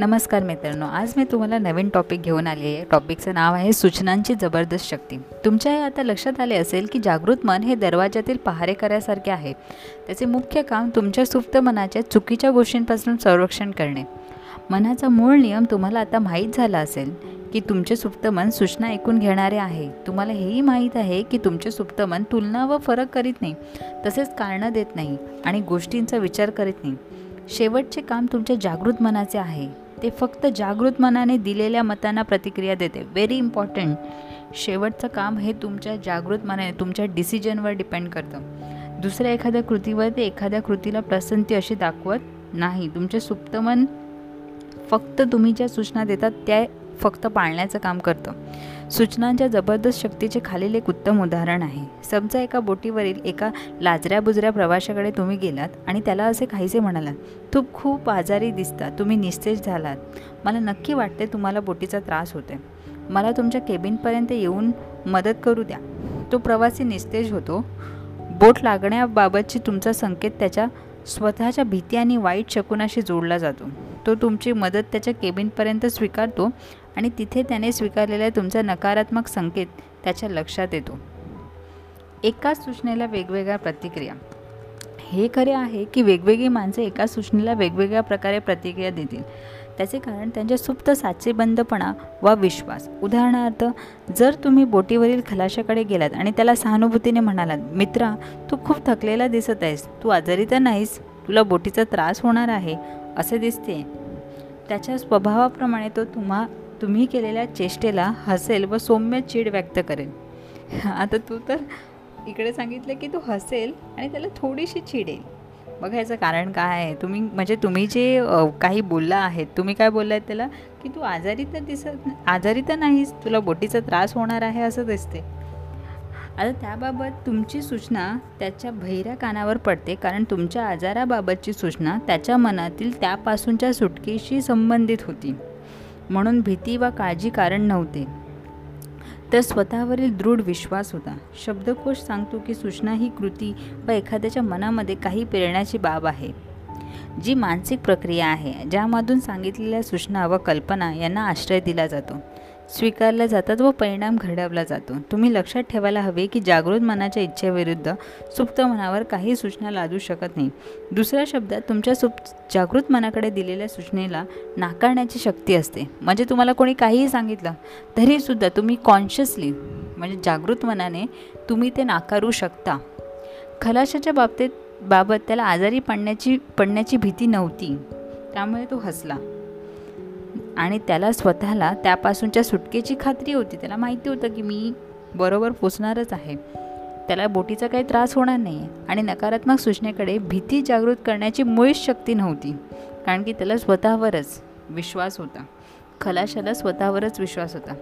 नमस्कार मित्रांनो आज मी तुम्हाला नवीन टॉपिक घेऊन आली आहे. टॉपिकचं नाव आहे सूचनांची जबरदस्त शक्ती. तुमच्या हे आता लक्षात आले असेल की जागृत मन हे दरवाजातील पहारेकऱ्यासारखे आहे. त्याचे मुख्य काम तुमच्या सुप्त मनाच्या चुकीच्या गोष्टींपासून संरक्षण करणे. मनाचा मूळ नियम तुम्हाला आता माहीत झाला असेल की तुमचे सुप्त मन सूचना ऐकून घेणारे आहे. तुम्हाला हेही माहीत आहे की तुमचे सुप्त मन तुलना व फरक करीत नाही तसेच कारणं देत नाही आणि गोष्टींचा विचार करीत नाही. शेवटचे काम तुमच्या जागृत मनाचे आहे. ते फक्त जागृत मनाने दिलेल्या मतांना प्रतिक्रिया देते. व्हेरी इम्पॉर्टंट शेवटचं काम हे तुमच्या जागृत मनाने तुमच्या डिसिजनवर डिपेंड करतं. दुसऱ्या एखाद्या कृतीवर ते एखाद्या कृतीला पसंती अशी दाखवत नाही. तुमचे सुप्त मन फक्त तुम्ही ज्या सूचना देतात त्या फक्त पाळण्याचं काम करतं. सूचनांच्या जबरदस्त शक्तीचे खालील एक उत्तम उदाहरण आहे. समजा एका बोटीवरील एका लाजऱ्या बुजऱ्या प्रवाशाकडे तुम्ही गेलात आणि त्याला असे काहीसे म्हणालात तू खूप आजारी दिसता तुम्ही निस्तेज झालात. मला नक्की वाटते तुम्हाला बोटीचा त्रास होते मला तुमच्या केबिनपर्यंत येऊन मदत करू द्या. तो प्रवासी निस्तेज होतो. बोट लागण्याबाबतची तुमचा संकेत त्याच्या स्वतःच्या भीती आणि वाईट शकुनाशी जोडला जातो. तो तुमची मदत त्याच्या केबिनपर्यंत स्वीकारतो आणि तिथे त्याने स्वीकारलेला तुमचा नकारात्मक संकेत त्याच्या लक्षात येतो. एकाच सूचनेला वेगवेगळ्या प्रतिक्रिया. हे खरे आहे की वेगवेगळी माणसं एकाच सूचनेला वेगवेगळ्या प्रकारे प्रतिक्रिया देतील. त्याचे कारण त्यांच्या सुप्त साचेबंदपणा वा विश्वास. उदाहरणार्थ जर तुम्ही बोटीवरील खलाशाकडे गेलात आणि त्याला सहानुभूतीने म्हणालात मित्रा तू खूप थकलेला दिसत आहेस. तू आजारी तर नाहीस. तुला बोटीचा त्रास होणार आहे. असे दिसते त्याच्या स्वभावाप्रमाणे तो तुम्हा तुम्ही केलेल्या चेष्टेला हसेल व सौम्य चीड व्यक्त करेल. आता तू तर इकडे सांगितलं की तू हसेल आणि त्याला थोडीशी चीड येईल. बघा याचं कारण काय आहे. तुम्ही म्हणजे तुम्ही जे काही बोलला आहेत तुम्ही काय बोलला आहेत त्याला? की तू आजारी तर दिसत आजारी तर नाहीस तुला बोटीचा त्रास होणार आहे असं दिसते आता त्याबाबत तुमची सूचना त्याच्या भैऱ्या कानावर पडते. कारण तुमच्या आजाराबाबतची सूचना त्याच्या मनातील त्यापासूनच्या सुटकेशी संबंधित होती. म्हणून भीती वा काळजी कारण नव्हते. तर स्वतःवरील दृढ विश्वास होता. शब्दकोश सांगतो की सूचना ही कृती व एखाद्याच्या मनामध्ये काही प्रेरणाची बाब आहे जी मानसिक प्रक्रिया आहे ज्यामधून सांगितलेल्या सूचना व कल्पना यांना आश्रय दिला जातो. स्वीकारल्या जातात व परिणाम घडवला जातो. तुम्ही लक्षात ठेवायला हवे की जागृत मनाच्या इच्छेविरुद्ध सुप्त मनावर काही सूचना लादू शकत नाही. दुसऱ्या शब्दात तुमच्या सुप जागृत मनाकडे दिलेल्या सूचनेला नाकारण्याची शक्ती असते. म्हणजे तुम्हाला कोणी काहीही सांगितलं तरीसुद्धा तुम्ही कॉन्शियसली म्हणजे जागृत मनाने तुम्ही ते नाकारू शकता. खलाशाच्या बाबतीत बाबत त्याला आजारी पडण्याची पडण्याची भीती नव्हती. त्यामुळे तो हसला. आणि त्याला स्वतःला त्यापासूनच्या सुटकेची खात्री होती. त्याला माहिती होतं की मी बरोबर पोचणारच आहे. त्याला बोटीचा काही त्रास होणार नाही आणि नकारात्मक सूचनेकडे भीती जागृत करण्याची मुळीच शक्ती नव्हती. कारण की त्याला स्वतःवरच विश्वास होता. खलाशाला स्वतःवरच विश्वास होता.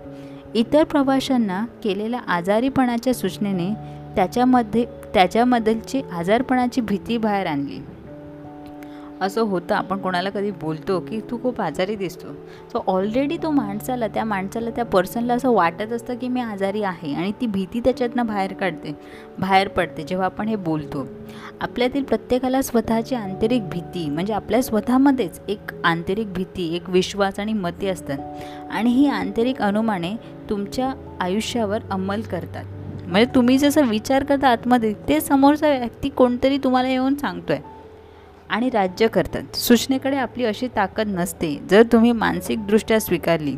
इतर प्रवाशांना केलेल्या आजारीपणाच्या सूचनेने त्याच्यामध्ये त्याच्यामधलची आजारपणाची भीती बाहेर आणली. असं होतं आपण कोणाला कधी बोलतो की तू खूप आजारी दिसतो. सो ऑलरेडी तो माणसाला त्या माणसाला त्या पर्सनला असं वाटत असतं की मी आजारी आहे आणि ती भीती त्याच्यातनं बाहेर काढते बाहेर पडते जेव्हा आपण हे बोलतो. आपल्यातील प्रत्येकाला स्वतःची आंतरिक भीती म्हणजे आपल्या स्वतःमध्येच एक आंतरिक भीती एक विश्वास आणि मते असतात. आणि ही आंतरिक अनुमाने तुमच्या आयुष्यावर अंमल करतात. म्हणजे तुम्ही जसं विचार करता आतमध्ये ते समोरचा व्यक्ती कोणतरी तुम्हाला येऊन सांगतो आहे आणि राज्य करतात. सूचनेकडे आपली अशी ताकद नसते. जर तुम्ही मानसिकदृष्ट्या स्वीकारली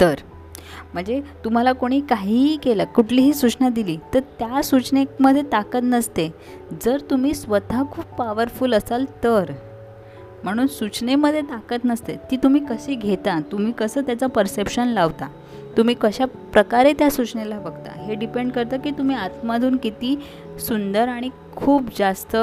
तर. म्हणजे तुम्हाला कोणी काहीही केलं कुठलीही सूचना दिली तर त्या सूचनेमध्ये ताकद नसते. जर तुम्ही स्वतः खूप पॉवरफुल असाल तर. म्हणून सूचनेमध्ये ताकद नसते. ती तुम्ही कशी घेता? तुम्ही कसं त्याचं परसेप्शन लावता? तुम्ही कशा प्रकारे त्या सूचनेला बघता? हे डिपेंड करतं की तुम्ही आतमधून किती सुंदर आणि खूप जास्त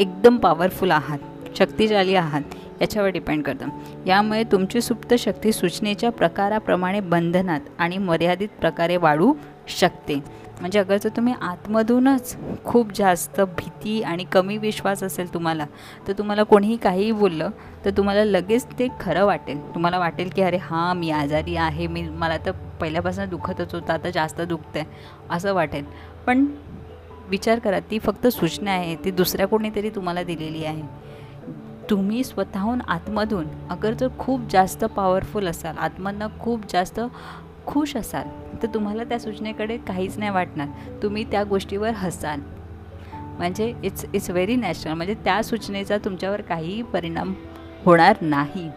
एकदम पॉवरफुल आहात शक्तिशाली आहात याच्यावर डिपेंड करतं. यामुळे तुमची सुप्त शक्ती सूचनेच्या प्रकाराप्रमाणे बंधनात आणि मर्यादित प्रकारे वाढू शकते. म्हणजे अगर जर तुम्ही आतमधूनच खूप जास्त भीती आणि कमी विश्वास असेल तुम्हाला तर तुम्हाला कोणीही काहीही बोललं तर तुम्हाला लगेच ते खरं वाटेल. तुम्हाला वाटेल की अरे हां मी आजारी आहे मी मला तर पहिल्यापासून दुखतच होतं आता जास्त दुखतं आहे असं वाटेल. पण विचार करा ती फक्त सूचना आहे ती दुसऱ्या कोणीतरी तुम्हाला दिलेली आहे. तुम्ही स्वतःहून आतमधून अगर जर खूप जास्त पॉवरफुल असाल आतमधनं खूप जास्त खुश असाल तर तुम्हाला त्या सूचनेकडे काहीच नाही वाटणार. तुम्ही त्या गोष्टीवर हसाल. म्हणजे इट्स इट्स व्हेरी नॅचरल म्हणजे त्या सूचनेचा तुमच्यावर काहीही परिणाम होणार नाही.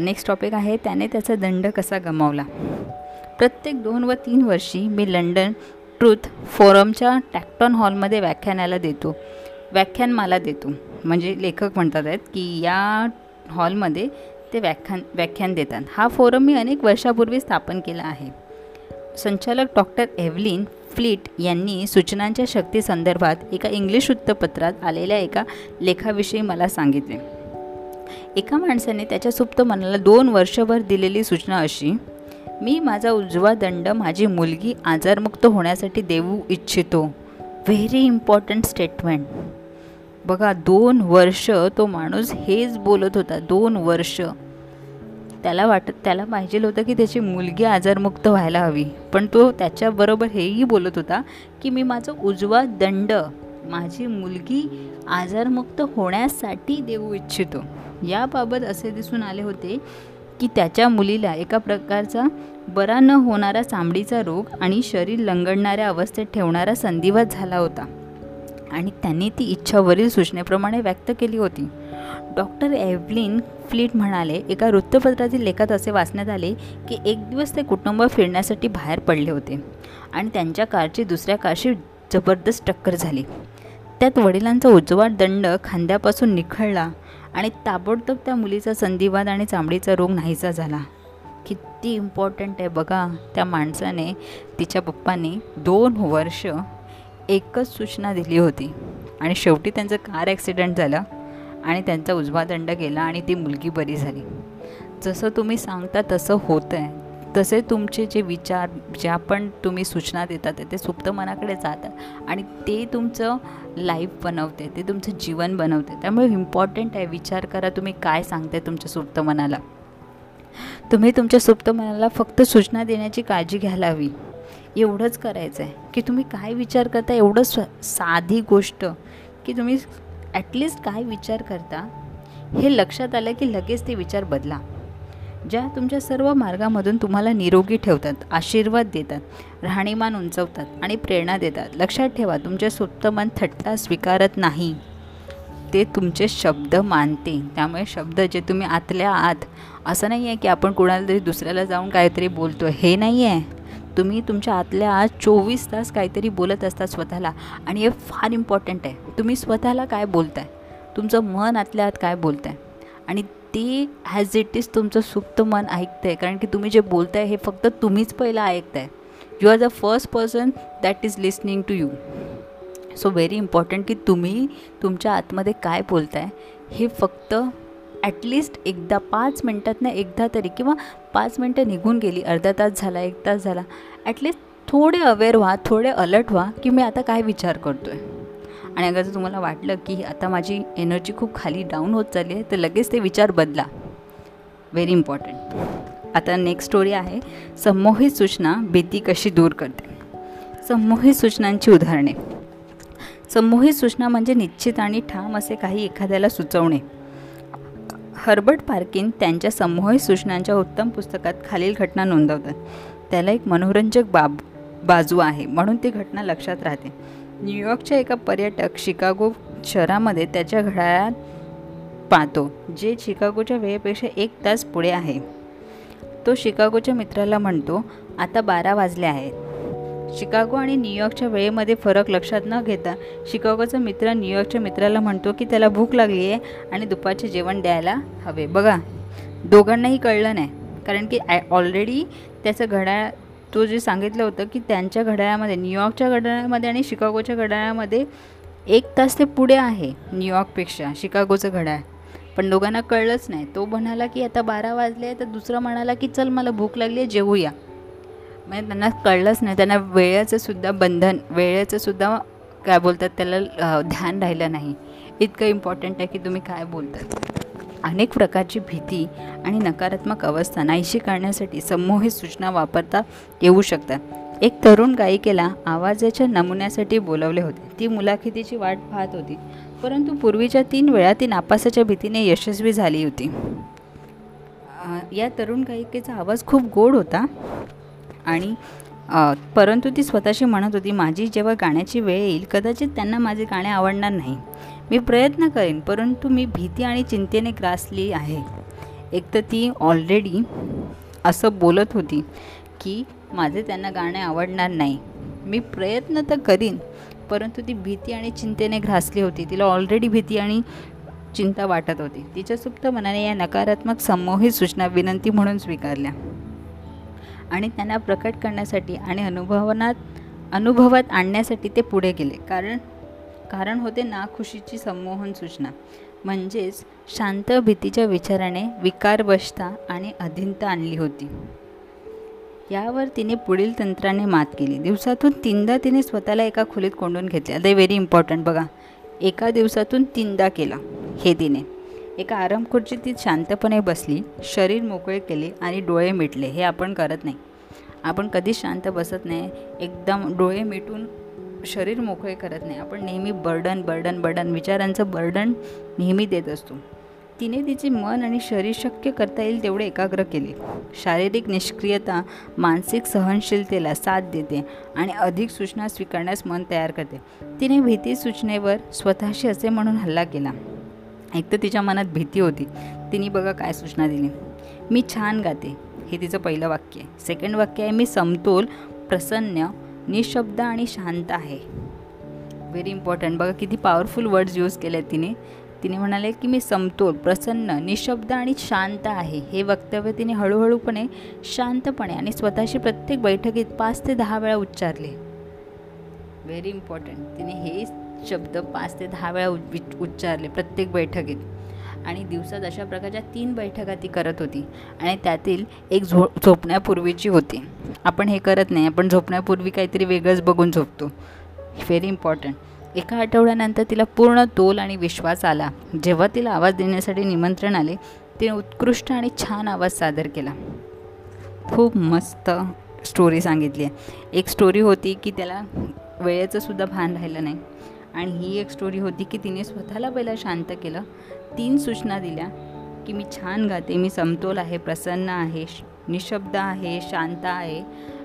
नेक्स्ट टॉपिक आहे त्याने त्याचा दंड कसा गमावला? प्रत्येक दोन व तीन वर्षी मी लंडन ट्रूथ फोरमच्या टॅक्टॉन हॉलमध्ये व्याख्यानाला देतो. व्याख्यानमाला देतो. म्हणजे लेखक म्हणतात आहेत की या हॉलमध्ये ते व्याख्यान व्याख्यान देतात. हा फोरम मी अनेक वर्षापूर्वी स्थापन केला आहे. संचालक डॉक्टर एव्हलिन फ्लिट यांनी सूचनांच्या शक्तीसंदर्भात एका इंग्लिश वृत्तपत्रात आलेल्या एका लेखाविषयी मला सांगितले. एका माणसाने त्याच्या सुप्त मनाला दोन वर्षभर दिलेली सूचना अशी मी माझा उजवा दंड माझी मुलगी आजारमुक्त होण्यासाठी देऊ इच्छितो. व्हेरी इम्पॉर्टंट स्टेटमेंट बघा दोन वर्ष तो माणूस हेच बोलत होता दोन वर्ष. त्याला वाटत त्याला पाहिजे होतं की त्याची मुलगी आजारमुक्त व्हायला हवी. पण तो त्याच्याबरोबर हेही बोलत होता की मी माझा उजवा दंड माझी मुलगी आजारमुक्त होण्यासाठी देऊ इच्छितो. याबाबत असे दिसून आले होते की त्याच्या मुलीला एका प्रकारचा बरा न होणारा चामडीचा रोग आणि शरीर लंगडणाऱ्या अवस्थेत ठेवणारा संधिवात झाला होता. आणि त्यांनी ती इच्छा वरील सूचनेप्रमाणे व्यक्त केली होती. डॉक्टर एव्हलिन फ्लिट म्हणाले एका वृत्तपत्रातील लेखात असे वाचण्यात आले की एक दिवस ते कुटुंब फिरण्यासाठी बाहेर पडले होते आणि त्यांच्या कारची दुसऱ्या कारशी जबरदस्त टक्कर झाली. त्यात वडिलांचा उजवा दंड खांद्यापासून निखळला आणि ताबडतोब त्या मुलीचा संधिवाद आणि चामडीचा रोग नाहीसा झाला. किती इम्पॉर्टंट आहे बघा त्या माणसाने तिच्या पप्पाने दोन वर्ष एकच सूचना दिली होती. आणि शेवटी त्यांचं कार ॲक्सिडेंट झालं आणि त्यांचा उजवा दंड गेला आणि ती मुलगी बरी झाली. जसं तुम्ही सांगता तसं होतं आहे तसे तुमचे जे विचार ज्या पण तुम्ही सूचना देतात ते सुप्त मनाकडे जातात. आणि ते तुमचं लाईफ बनवते ते तुमचं जीवन बनवते. त्यामुळे इम्पॉर्टंट आहे विचार करा तुम्ही काय सांगताय तुमच्या सुप्त मनाला. तुम्ही तुमच्या सुप्त मनाला फक्त सूचना देण्याची काळजी घ्यायला हवी एवढंच करायचं आहे की तुम्ही काय विचार करता एवढं साधी गोष्ट. की तुम्ही ॲटलिस्ट काय विचार करता हे लक्षात आलं की लगेच ते विचार बदला. ज्या तुमच्या सर्व मार्गामधून तुम्हाला निरोगी ठेवतात आशीर्वाद देतात राहणीमान उंचवतात आणि प्रेरणा देतात लक्षात ठेवा तुमचे सुप्त मन थट्टा स्वीकारत नाही. ते तुमचे शब्द मानते. त्यामुळे शब्द जे तुम्ही आतल्या आत असं नाही आहे की आपण कुणाला तरी दुसऱ्याला जाऊन काहीतरी बोलतो हे नाही आहे तुम्ही तुमच्या आतल्या आत चोवीस तास काहीतरी बोलत असता स्वतःला आणि हे फार इम्पॉर्टंट आहे. तुम्ही स्वतःला काय बोलताय? तुमचं मन आतल्या आत काय बोलताय? आणि ती ॲज इट इज तुमचं सुप्त मन ऐकतं आहे कारण की तुम्ही जे बोलताय हे फक्त तुम्हीच पहिलं ऐकताय. You are the first person that is listening to you so very important की तुम्ही तुमच्या आतमध्ये काय बोलताय हे फक्त ॲटलिस्ट एकदा पाच मिनटातनं एकदा तरी किंवा पाच मिनटं निघून गेली अर्धा तास झाला एक तास झाला ॲटलिस्ट थोडे अवेअर व्हा थोडे अलर्ट व्हा की मी आता काय विचार करतो आहे आणि अगर जर तुम्हाला वाटलं की आता माझी एनर्जी खूप खाली डाऊन होत चालली आहे तर लगेच ते विचार बदला. व्हेरी इम्पॉर्टंट आता नेक्स्ट स्टोरी आहे संमोहित सूचना भीती कशी दूर करते? संमोहित सूचनांची उदाहरणे. संमोहित सूचना म्हणजे निश्चित आणि ठाम असे काही एखाद्याला सुचवणे. हर्बर्ट पार्किन त्यांच्या संमोहित सूचनांच्या उत्तम पुस्तकात खालील घटना नोंदवतात. त्याला एक मनोरंजक बाब बाजू आहे म्हणून ती घटना लक्षात राहते. न्यूयॉर्कच्या एका पर्यटक शिकागो शहरामध्ये त्याच्या घड्याळात पाहतो जे शिकागोच्या वेळेपेक्षा एक तास पुढे आहे. तो शिकागोच्या मित्राला म्हणतो आता बारा वाजले आहेत. शिकागो आणि न्यूयॉर्कच्या वेळेमध्ये फरक लक्षात न घेता शिकागोचा मित्र न्यूयॉर्कच्या मित्राला म्हणतो की त्याला भूक लागली आहे आणि दुपारचे जेवण द्यायला हवे. बघा दोघांनाही कळलं नाही कारण की ऑलरेडी त्याचं घड्याळ तो जे सांगितलं होतं की त्यांच्या घड्याळामध्ये न्यूयॉर्कच्या घड्याळामध्ये आणि शिकागोच्या घड्याळामध्ये एक तास ते पुढे आहे न्यूयॉर्कपेक्षा शिकागोचं घड्याळ. पण दोघांना कळलंच नाही. तो म्हणाला की आता बारा वाजले तर दुसरा म्हणाला की चल मला भूक लागली आहे जेवूया. म्हणजे त्यांना कळलंच नाही. त्यांना वेळेचं सुद्धा बंधन वेळेचं सुद्धा काय बोलतात त्याला ध्यान राहिलं नाही. इतकं इम्पॉर्टंट आहे की तुम्ही काय बोलतात. अनेक प्रकारची भीती आणि नकारात्मक अवस्था नाहीशी करण्यासाठी समूहित सूचना वापरता येऊ शकतात. एक तरुण गायिकेला आवाजाच्या नमुन्यासाठी बोलवले होते. ती मुलाखतीची वाट पाहत होती परंतु पूर्वीच्या तीन वेळा ती नापासाच्या भीतीने यशस्वी झाली होती. या तरुण गायिकेचा आवाज खूप गोड होता आणि परंतु ती स्वतःशी म्हणत होती माझी जेव्हा गाण्याची वेळ येईल कदाचित त्यांना माझे गाणे आवडणार नाही. मी प्रयत्न करेन परंतु मी भीती आणि चिंतेने ग्रासली आहे. एक तर ती ऑलरेडी असं बोलत होती की माझे त्यांना गाणे आवडणार नाही. मी प्रयत्न तर करीन परंतु ती भीती आणि चिंतेने घासली होती. तिला ऑलरेडी भीती आणि चिंता वाटत होती. तिच्या सुप्त मनाने या नकारात्मक समूहित सूचना विनंती म्हणून स्वीकारल्या. आणि त्यांना प्रकट करण्यासाठी आणि अनुभवनात अनुभवात आणण्यासाठी ते पुढे गेले. कारण कारण होते नाखुशीची संमोहन सूचना. म्हणजेच शांत भीतीच्या विचाराने विकारवशता आणि अधीनता आणली होती. यावर तिने पुढील तंत्राने मात केली. दिवसातून तीनदा तिने स्वतःला एका खोलीत कोंडून घेतले. आता व्हेरी इम्पॉर्टंट बघा. एका दिवसातून तीनदा केला. हे तिने. एका आराम खुर्चीत ती शांतपणे बसली. शरीर मोकळे केले आणि डोळे मिटले. हे आपण करत नाही. आपण कधीच शांत बसत नाही. एकदम डोळे मिटून शरीर मोकळे करत नाही. आपण नेहमी बर्डन बर्डन बर्डन विचारांचं बर्डन नेहमी देत असतो. तिने तिचे मन आणि शरीर शक्य करता येईल तेवढे एकाग्र केले. शारीरिक निष्क्रियता मानसिक सहनशीलतेला साथ देते आणि अधिक सूचना स्वीकारण्यास मन तयार करते. तिने भीती सूचनेवर स्वतःशी असे म्हणून हल्ला केला. एक तर तिच्या मनात भीती होती. तिने बघा काय सूचना दिली. मी छान गाते हे तिचं पहिलं वाक्य आहे. सेकंड वाक्य आहे मी समतोल प्रसन्न निशब्द आणि शांत आहे. व्हेरी इम्पॉर्टंट बघा किती पॉवरफुल वर्ड्स यूज केले तिने. तिने म्हणाले की मी समतोल प्रसन्न निशब्द आणि शांत आहे. हे वक्तव्य तिने हळूहळूपणे शांतपणे आणि स्वतःशी प्रत्येक बैठकीत पाच ते दहा वेळा उच्चारले. व्हेरी इम्पॉर्टंट तिने हे शब्द पाच ते दहा वेळा उच्चारले प्रत्येक बैठकीत. आणि दिवसात अशा प्रकारच्या तीन बैठका ती करत होती. आणि त्यातील एक झो झोपण्यापूर्वीची होती. आपण हे करत नाही आपण झोपण्यापूर्वी काहीतरी वेगळंच बघून झोपतो. व्हेरी इम्पॉर्टंट एका आठवड्यानंतर तिला पूर्ण तोल आणि विश्वास आला. जेव्हा तिला आवाज देण्यासाठी निमंत्रण आले तिने उत्कृष्ट आणि छान आवाज सादर केला. खूप मस्त स्टोरी सांगितली आहे. एक स्टोरी होती की त्याला वेळेचंसुद्धा भान राहिलं नाही. आणि ही एक स्टोरी होती की तिने स्वतःला पहिला शांत केलं. तीन सूचना दिल्या की मी छान गाते मी समतोल आहे प्रसन्न आहे निशब्द आहे शांत आहे.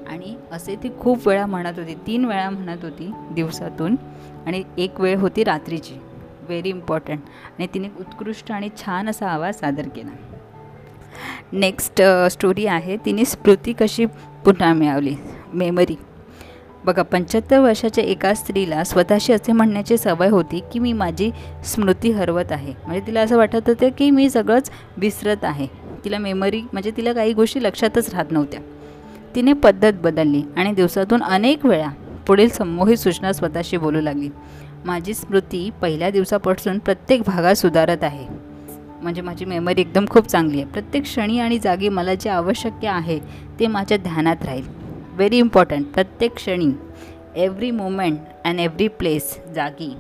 आणि असे ती खूप वेळा म्हणत होती तीन वेळा म्हणत होती दिवसातून. आणि एक वेळ होती रात्रीची. व्हेरी इम्पॉर्टंट आणि तिने उत्कृष्ट आणि छान असा आवाज सादर केला. नेक्स्ट स्टोरी आहे. तिने स्मृती कशी पुन्हा मिळवली? मेमरी बघा पंच्याहत्तर वर्षाच्या एका स्त्रीला स्वतःशी असे म्हणण्याची सवय होती की मी माझी स्मृती हरवत आहे. म्हणजे तिला असं वाटत होतं की मी सगळंच विसरत आहे. तिला मेमरी म्हणजे तिला काही गोष्टी लक्षातच राहत नव्हत्या. तिने पद्धत बदलली आणि दिवसातून अनेक वेळा पुढील संमोहित सूचना स्वतःशी बोलू लागली. माझी स्मृती पहिल्या दिवसापासून प्रत्येक भागात सुधारत आहे. म्हणजे माझी मेमरी एकदम खूप चांगली आहे. प्रत्येक क्षणी आणि जागी मला जे आवश्यक आहे ते माझ्या ध्यानात राहील. व्हेरी इम्पॉर्टंट प्रत्येक क्षणी every moment and every place जागी.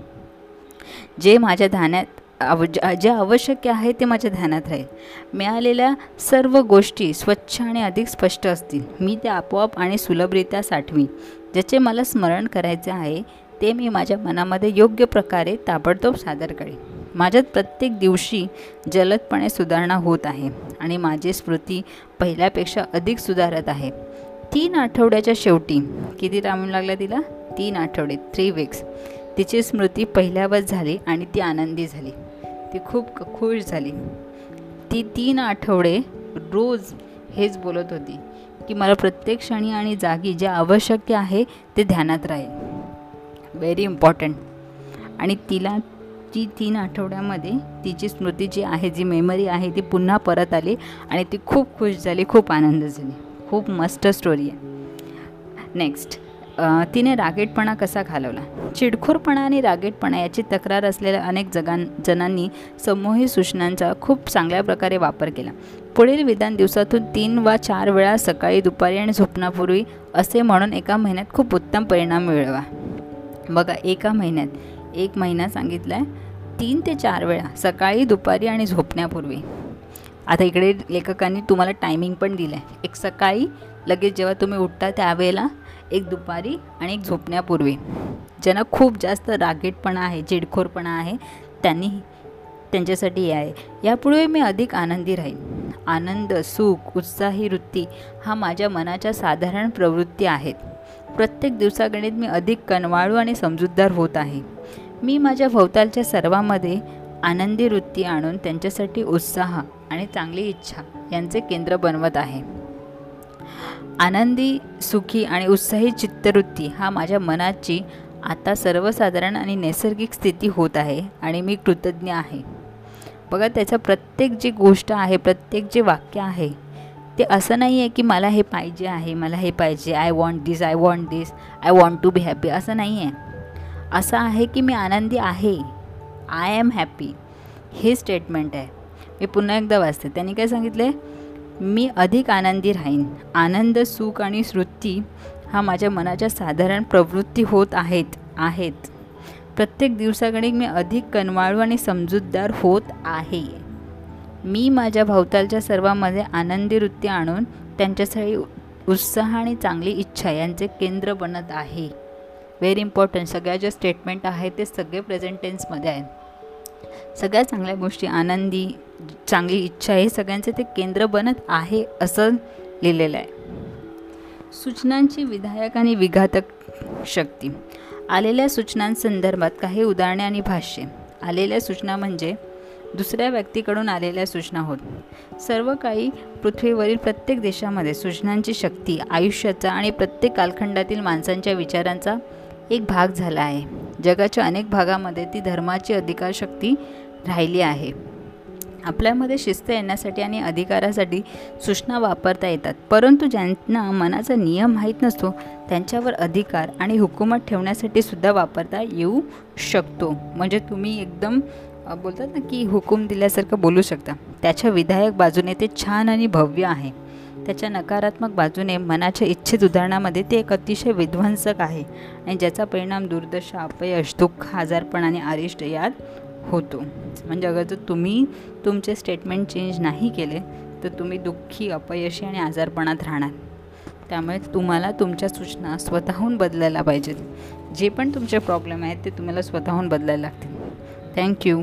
जे माझ्या ध्यानात आव जे आवश्यक आहे ते माझ्या ध्यानात राहील. मिळालेल्या सर्व गोष्टी स्वच्छ आणि अधिक स्पष्ट असतील. मी ते आपोआप आणि सुलभरित्या साठवी ज्याचे मला स्मरण करायचे आहे ते मी माझ्या मनामध्ये योग्य प्रकारे ताबडतोब सादर करेन. माझ्यात प्रत्येक दिवशी जलदपणे सुधारणा होत आहे आणि माझी स्मृती पहिल्यापेक्षा अधिक सुधारत आहे. तीन आठवड्याच्या शेवटी. किती रामून लागला तिला? तीन आठवडे. थ्री वीक्स तिची स्मृती पहिल्यावर झाली आणि ती आनंदी झाली. ती खूप खुश झाली. ती तीन आठवडे रोज हेच बोलत होती की मला प्रत्येक क्षणी आणि जागी जे आवश्यक आहे ते ध्यानात राहील. व्हेरी इम्पॉर्टंट आणि तिला ती तीन आठवड्यामध्ये तिची स्मृती जी आहे जी मेमरी आहे ती पुन्हा परत आली आणि ती खूप खुश झाली खूप आनंद झाली. खूप मस्त स्टोरी आहे. नेक्स्ट तिने रागेटपणा कसा घालवला? चिडखोरपणा आणि रागेटपणा याची तक्रार असलेल्या अनेक जगां जणांनी समूही सूचनांचा खूप चांगल्या प्रकारे वापर केला. पुढील विधान दिवसातून तीन वा चार वेळा सकाळी दुपारी आणि झोपण्यापूर्वी असे म्हणून एका महिन्यात खूप उत्तम परिणाम मिळवा. बघा एका महिन्यात एक महिना सांगितला आहे तीन ते चार वेळा सकाळी दुपारी आणि झोपण्यापूर्वी. आता इकडे लेखकांनी तुम्हाला टायमिंग पण दिलं आहे एक सकाळी लगेच जेव्हा तुम्ही उठता त्यावेळेला एक दुपारी आणि एक झोपण्यापूर्वी. ज्यांना खूप जास्त रागेटपणा आहे चिडखोरपणा आहे त्यांनी त्यांच्यासाठी आहे. यापुढे मी अधिक आनंदी राहीन. आनंद सुख उत्साही वृत्ती हा माझ्या मनाच्या साधारण प्रवृत्ती आहेत. प्रत्येक दिवसागणित मी अधिक कणवाळू आणि समजूतदार होत आहे. मी माझ्या भोवतालच्या सर्वांमध्ये आनंदी वृत्ती आणून त्यांच्यासाठी उत्साह आणि चांगली इच्छा यांचे केंद्र बनवत आहे. आनंदी सुखी आणि उत्साही चित्तवृत्ती हा माझ्या मनाची आता सर्वसाधारण आणि नैसर्गिक स्थिती होत आहे आणि मी कृतज्ञ आहे. बघा त्याचं प्रत्येक जी गोष्ट आहे प्रत्येक जे वाक्य आहे ते असं नाही आहे की मला हे पाहिजे आहे मला हे पाहिजे I want this I want this I want to be happy असं नाही आहे. असं आहे की मी आनंदी आहे. आय एम हॅपी हे स्टेटमेंट आहे. मी पुन्हा एकदा वाचते. त्यांनी काय सांगितले? मी अधिक आनंदी राहीन. आनंद सुख आणि स्मृती हा माझ्या मनाच्या साधारण प्रवृत्ती होत आहेत आहेत. प्रत्येक दिवसाकडे मी अधिक कनवाळू आणि समजूतदार होत आहे. मी माझ्या भोवतालच्या सर्वांमध्ये आनंदी वृत्ती आणून त्यांच्यासाठी उत्साह आणि चांगली इच्छा यांचे केंद्र बनत आहे. व्हेरी इम्पॉर्टंट सगळ्या ज्या स्टेटमेंट आहेत ते सगळे प्रेझेंट टेन्समध्ये आहेत. सगळ्या चांगल्या गोष्टी आनंदी चांगली इच्छा हे सगळ्यांचे ते केंद्र बनत आहे असं लिहिलेलं आहे. सूचनांची विधायक आणि विघातक शक्ती. आलेल्या सूचनांसंदर्भात काही उदाहरणे आणि भाष्ये. आलेल्या सूचना म्हणजे दुसऱ्या व्यक्तीकडून आलेल्या सूचना होत सर्व काही पृथ्वीवरील प्रत्येक देशामध्ये सूचनांची शक्ती आयुष्याचा आणि प्रत्येक कालखंडातील माणसांच्या विचारांचा एक भाग झाला आहे. जगाच्या अनेक भागामध्ये ती धर्माची अधिकारशक्ती राहिली आहे. आपल्यामध्ये शिस्त येण्यासाठी आणि अधिकारासाठी सूचना वापरता येतात. परंतु ज्यांना मनाचा नियम माहीत नसतो त्यांच्यावर अधिकार आणि हुकूमत ठेवण्यासाठी सुद्धा वापरता येऊ शकतो. म्हणजे तुम्ही एकदम बोलतात ना की हुकूम दिल्यासारखं बोलू शकता. त्याच्या विधायक बाजूने ते छान आणि भव्य आहे. त्याच्या नकारात्मक बाजूने मनाच्या इच्छित उदाहरणामध्ये ते एक अतिशय विध्वंसक आहे आणि ज्याचा परिणाम दुर्दशा अपयश दुःख आजारपण आणि अरिष्ट यात होतो. म्हणजे अगर जर तुम्ही तुमचे स्टेटमेंट चेंज नाही केले तर तुम्ही दुःखी अपयशी आणि आजारपणात राहणार. त्यामुळे तुम्हाला तुमच्या सूचना स्वतःहून बदलायला पाहिजेत. जे पण तुमचे प्रॉब्लेम आहेत ते तुम्हाला स्वतःहून बदलायला लागतील. थँक्यू